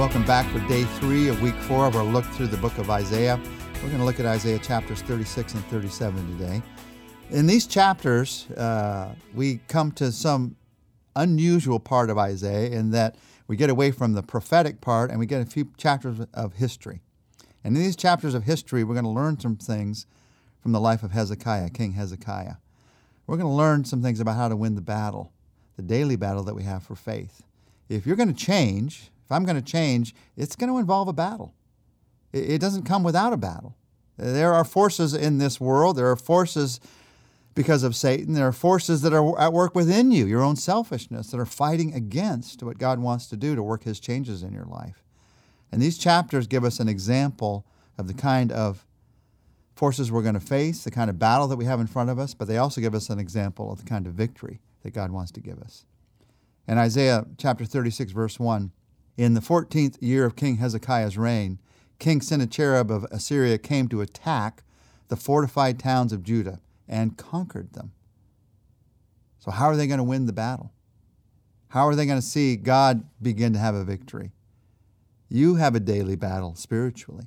Welcome back for day three of week four of our look through the book of Isaiah. We're going to look at Isaiah chapters 36 and 37 today. In these chapters, uh, we come to some unusual part of Isaiah in that we get away from the prophetic part and we get a few chapters of history. And in these chapters of history, we're going to learn some things from the life of Hezekiah, King Hezekiah. We're going to learn some things about how to win the battle, the daily battle that we have for faith. If you're going to change, if I'm going to change, it's going to involve a battle. It doesn't come without a battle. There are forces in this world, there are forces because of Satan, there are forces that are at work within you, your own selfishness, that are fighting against what God wants to do to work His changes in your life. And these chapters give us an example of the kind of forces we're going to face, the kind of battle that we have in front of us, but they also give us an example of the kind of victory that God wants to give us. In Isaiah chapter 36, verse 1, in the 14th year of King Hezekiah's reign, King Sennacherib of Assyria came to attack the fortified towns of Judah and conquered them. So, how are they going to win the battle? How are they going to see God begin to have a victory? You have a daily battle spiritually.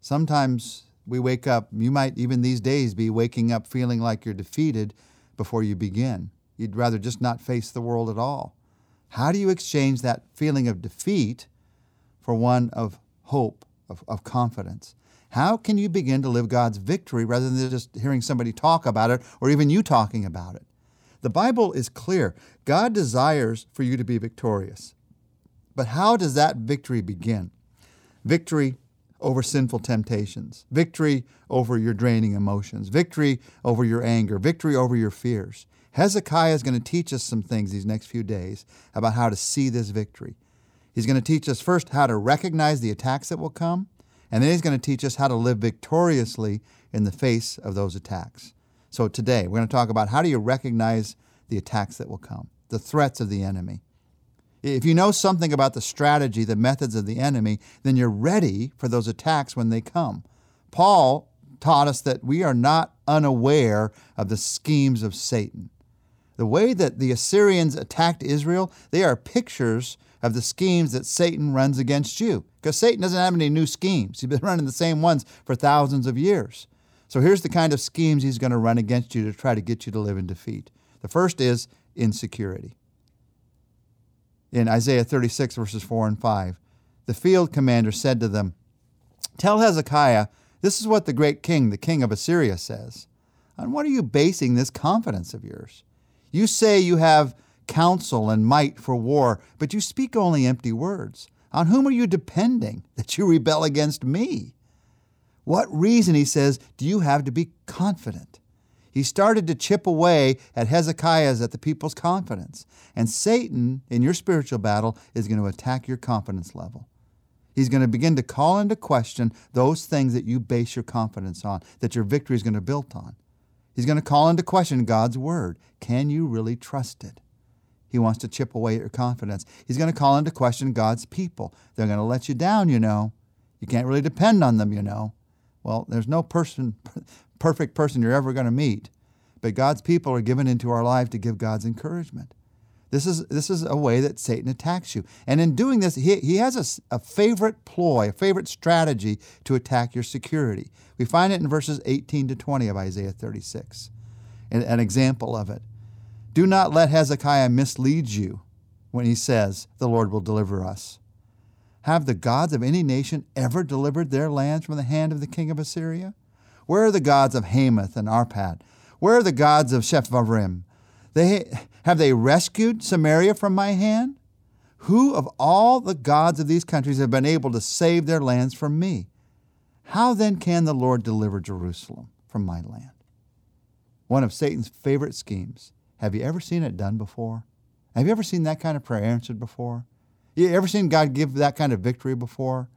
Sometimes we wake up, you might even these days be waking up feeling like you're defeated before you begin. You'd rather just not face the world at all. How do you exchange that feeling of defeat for one of hope, of, of confidence? How can you begin to live God's victory rather than just hearing somebody talk about it or even you talking about it? The Bible is clear. God desires for you to be victorious. But how does that victory begin? Victory over sinful temptations, victory over your draining emotions, victory over your anger, victory over your fears. Hezekiah is going to teach us some things these next few days about how to see this victory. He's going to teach us first how to recognize the attacks that will come, and then he's going to teach us how to live victoriously in the face of those attacks. So today, we're going to talk about how do you recognize the attacks that will come, the threats of the enemy. If you know something about the strategy, the methods of the enemy, then you're ready for those attacks when they come. Paul taught us that we are not unaware of the schemes of Satan. The way that the Assyrians attacked Israel, they are pictures of the schemes that Satan runs against you. Because Satan doesn't have any new schemes. He's been running the same ones for thousands of years. So here's the kind of schemes he's going to run against you to try to get you to live in defeat. The first is insecurity. In Isaiah 36, verses 4 and 5, the field commander said to them, Tell Hezekiah, this is what the great king, the king of Assyria, says. On what are you basing this confidence of yours? You say you have counsel and might for war, but you speak only empty words. On whom are you depending that you rebel against me? What reason, he says, do you have to be confident? He started to chip away at Hezekiah's, at the people's confidence. And Satan, in your spiritual battle, is going to attack your confidence level. He's going to begin to call into question those things that you base your confidence on, that your victory is going to build on. He's going to call into question God's word. Can you really trust it? He wants to chip away at your confidence. He's going to call into question God's people. They're going to let you down, you know. You can't really depend on them, you know. Well, there's no person, perfect person you're ever going to meet, but God's people are given into our life to give God's encouragement. This is, this is a way that Satan attacks you. And in doing this, he, he has a, a favorite ploy, a favorite strategy to attack your security. We find it in verses 18 to 20 of Isaiah 36, an, an example of it. Do not let Hezekiah mislead you when he says, The Lord will deliver us. Have the gods of any nation ever delivered their lands from the hand of the king of Assyria? Where are the gods of Hamath and Arpad? Where are the gods of Sepharvaim? They, have they rescued Samaria from my hand? Who of all the gods of these countries have been able to save their lands from me? How then can the Lord deliver Jerusalem from my land? One of Satan's favorite schemes. Have you ever seen it done before? Have you ever seen that kind of prayer answered before? You ever seen God give that kind of victory before?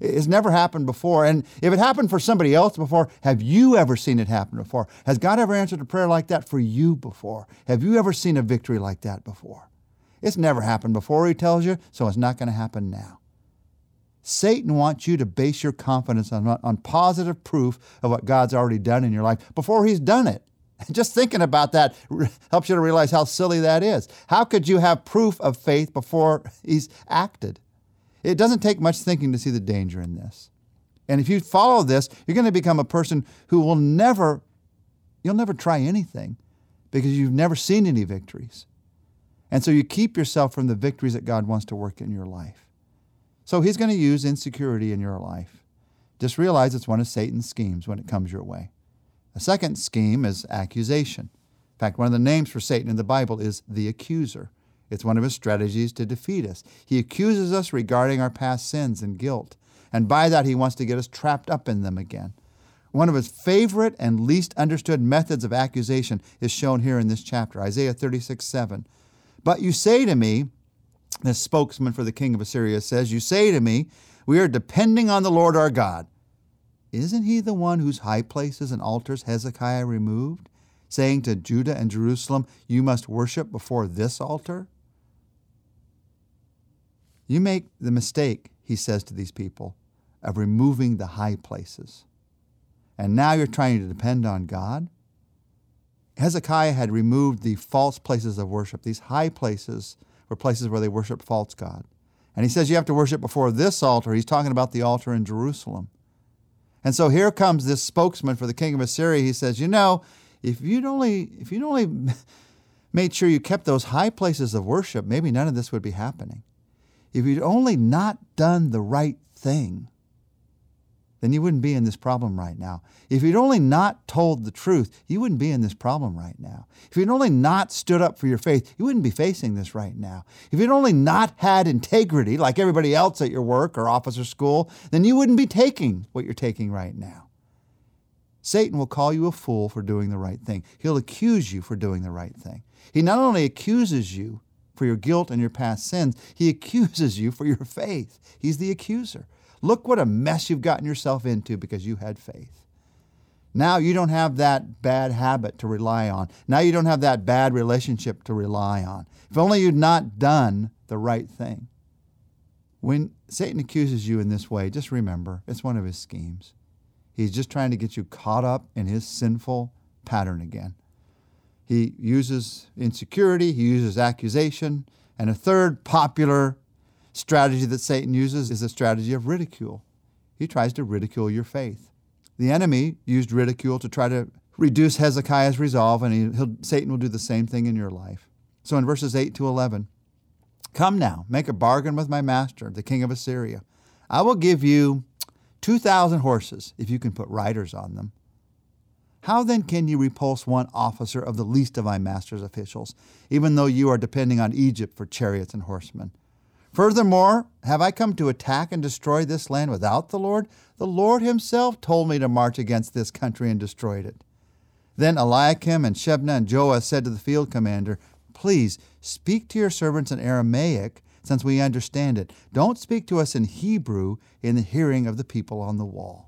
It's never happened before. And if it happened for somebody else before, have you ever seen it happen before? Has God ever answered a prayer like that for you before? Have you ever seen a victory like that before? It's never happened before, he tells you, so it's not going to happen now. Satan wants you to base your confidence on, on positive proof of what God's already done in your life before he's done it. Just thinking about that helps you to realize how silly that is. How could you have proof of faith before he's acted? It doesn't take much thinking to see the danger in this. And if you follow this, you're going to become a person who will never, you'll never try anything because you've never seen any victories. And so you keep yourself from the victories that God wants to work in your life. So he's going to use insecurity in your life. Just realize it's one of Satan's schemes when it comes your way. A second scheme is accusation. In fact, one of the names for Satan in the Bible is the accuser. It's one of his strategies to defeat us. He accuses us regarding our past sins and guilt, and by that, he wants to get us trapped up in them again. One of his favorite and least understood methods of accusation is shown here in this chapter Isaiah 36 7. But you say to me, the spokesman for the king of Assyria says, You say to me, We are depending on the Lord our God. Isn't he the one whose high places and altars Hezekiah removed, saying to Judah and Jerusalem, You must worship before this altar? You make the mistake, he says to these people, of removing the high places. And now you're trying to depend on God? Hezekiah had removed the false places of worship. These high places were places where they worshiped false God. And he says you have to worship before this altar. He's talking about the altar in Jerusalem. And so here comes this spokesman for the king of Assyria. He says, You know, if you'd only, if you'd only made sure you kept those high places of worship, maybe none of this would be happening. If you'd only not done the right thing, then you wouldn't be in this problem right now. If you'd only not told the truth, you wouldn't be in this problem right now. If you'd only not stood up for your faith, you wouldn't be facing this right now. If you'd only not had integrity like everybody else at your work or office or school, then you wouldn't be taking what you're taking right now. Satan will call you a fool for doing the right thing. He'll accuse you for doing the right thing. He not only accuses you for your guilt and your past sins, he accuses you for your faith. He's the accuser. Look what a mess you've gotten yourself into because you had faith. Now you don't have that bad habit to rely on. Now you don't have that bad relationship to rely on. If only you'd not done the right thing. When Satan accuses you in this way, just remember it's one of his schemes. He's just trying to get you caught up in his sinful pattern again. He uses insecurity, he uses accusation, and a third popular strategy that Satan uses is a strategy of ridicule. He tries to ridicule your faith. The enemy used ridicule to try to reduce Hezekiah's resolve, and he, Satan will do the same thing in your life. So in verses 8 to 11, Come now, make a bargain with my master, the king of Assyria. I will give you 2,000 horses if you can put riders on them. How then can you repulse one officer of the least of my master's officials, even though you are depending on Egypt for chariots and horsemen? Furthermore, have I come to attack and destroy this land without the Lord? The Lord Himself told me to march against this country and destroy it. Then Eliakim and Shebna and Joah said to the field commander, Please speak to your servants in Aramaic, since we understand it. Don't speak to us in Hebrew in the hearing of the people on the wall.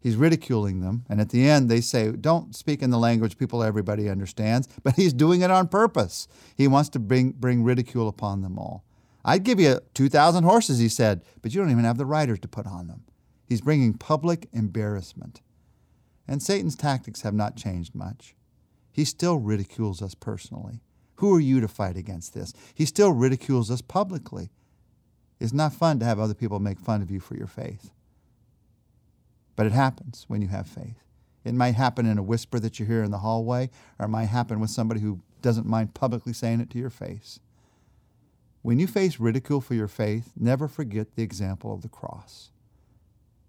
He's ridiculing them. And at the end, they say, don't speak in the language people everybody understands. But he's doing it on purpose. He wants to bring, bring ridicule upon them all. I'd give you 2,000 horses, he said, but you don't even have the riders to put on them. He's bringing public embarrassment. And Satan's tactics have not changed much. He still ridicules us personally. Who are you to fight against this? He still ridicules us publicly. It's not fun to have other people make fun of you for your faith. But it happens when you have faith. It might happen in a whisper that you hear in the hallway, or it might happen with somebody who doesn't mind publicly saying it to your face. When you face ridicule for your faith, never forget the example of the cross.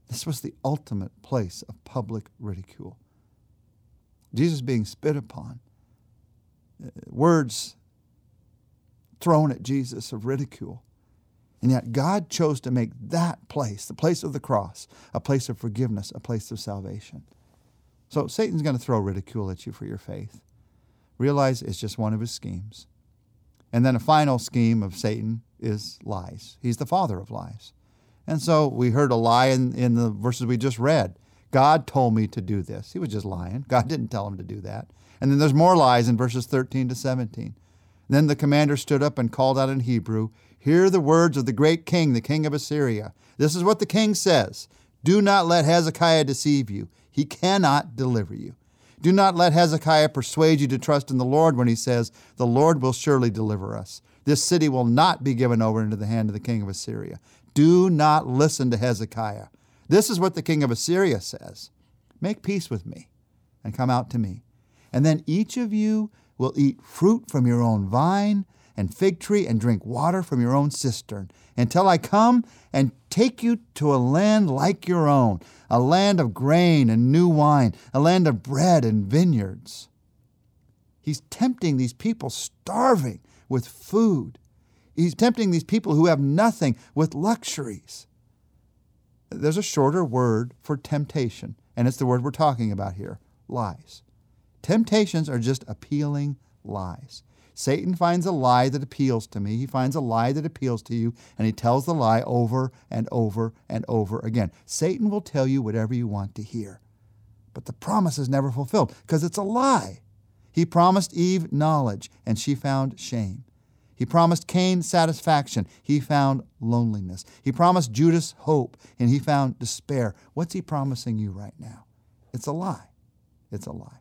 This was the ultimate place of public ridicule. Jesus being spit upon, uh, words thrown at Jesus of ridicule. And yet God chose to make that place, the place of the cross, a place of forgiveness, a place of salvation. So Satan's going to throw ridicule at you for your faith. Realize it's just one of his schemes. And then a final scheme of Satan is lies. He's the father of lies. And so we heard a lie in, in the verses we just read. God told me to do this. He was just lying. God didn't tell him to do that. And then there's more lies in verses 13 to 17. Then the commander stood up and called out in Hebrew, Hear the words of the great king, the king of Assyria. This is what the king says Do not let Hezekiah deceive you, he cannot deliver you. Do not let Hezekiah persuade you to trust in the Lord when he says, The Lord will surely deliver us. This city will not be given over into the hand of the king of Assyria. Do not listen to Hezekiah. This is what the king of Assyria says Make peace with me and come out to me. And then each of you will eat fruit from your own vine and fig tree and drink water from your own cistern until I come and take you to a land like your own, a land of grain and new wine, a land of bread and vineyards. He's tempting these people starving with food. He's tempting these people who have nothing with luxuries. There's a shorter word for temptation, and it's the word we're talking about here lies. Temptations are just appealing lies. Satan finds a lie that appeals to me. He finds a lie that appeals to you, and he tells the lie over and over and over again. Satan will tell you whatever you want to hear. But the promise is never fulfilled because it's a lie. He promised Eve knowledge, and she found shame. He promised Cain satisfaction. He found loneliness. He promised Judas hope, and he found despair. What's he promising you right now? It's a lie. It's a lie.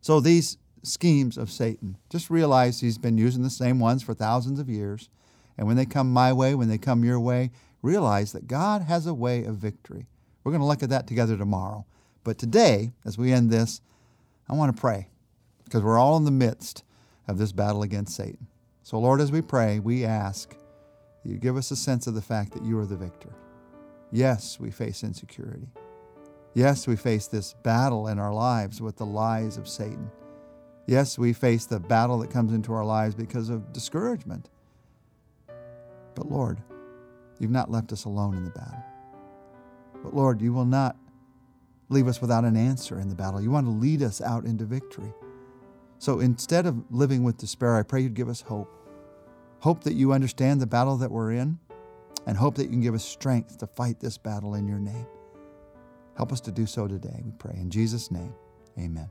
So these schemes of Satan, just realize he's been using the same ones for thousands of years. And when they come my way, when they come your way, realize that God has a way of victory. We're going to look at that together tomorrow. But today, as we end this, I want to pray because we're all in the midst of this battle against Satan. So, Lord, as we pray, we ask you give us a sense of the fact that you are the victor. Yes, we face insecurity. Yes, we face this battle in our lives with the lies of Satan. Yes, we face the battle that comes into our lives because of discouragement. But Lord, you've not left us alone in the battle. But Lord, you will not leave us without an answer in the battle. You want to lead us out into victory. So instead of living with despair, I pray you'd give us hope. Hope that you understand the battle that we're in, and hope that you can give us strength to fight this battle in your name. Help us to do so today, we pray. In Jesus' name, amen.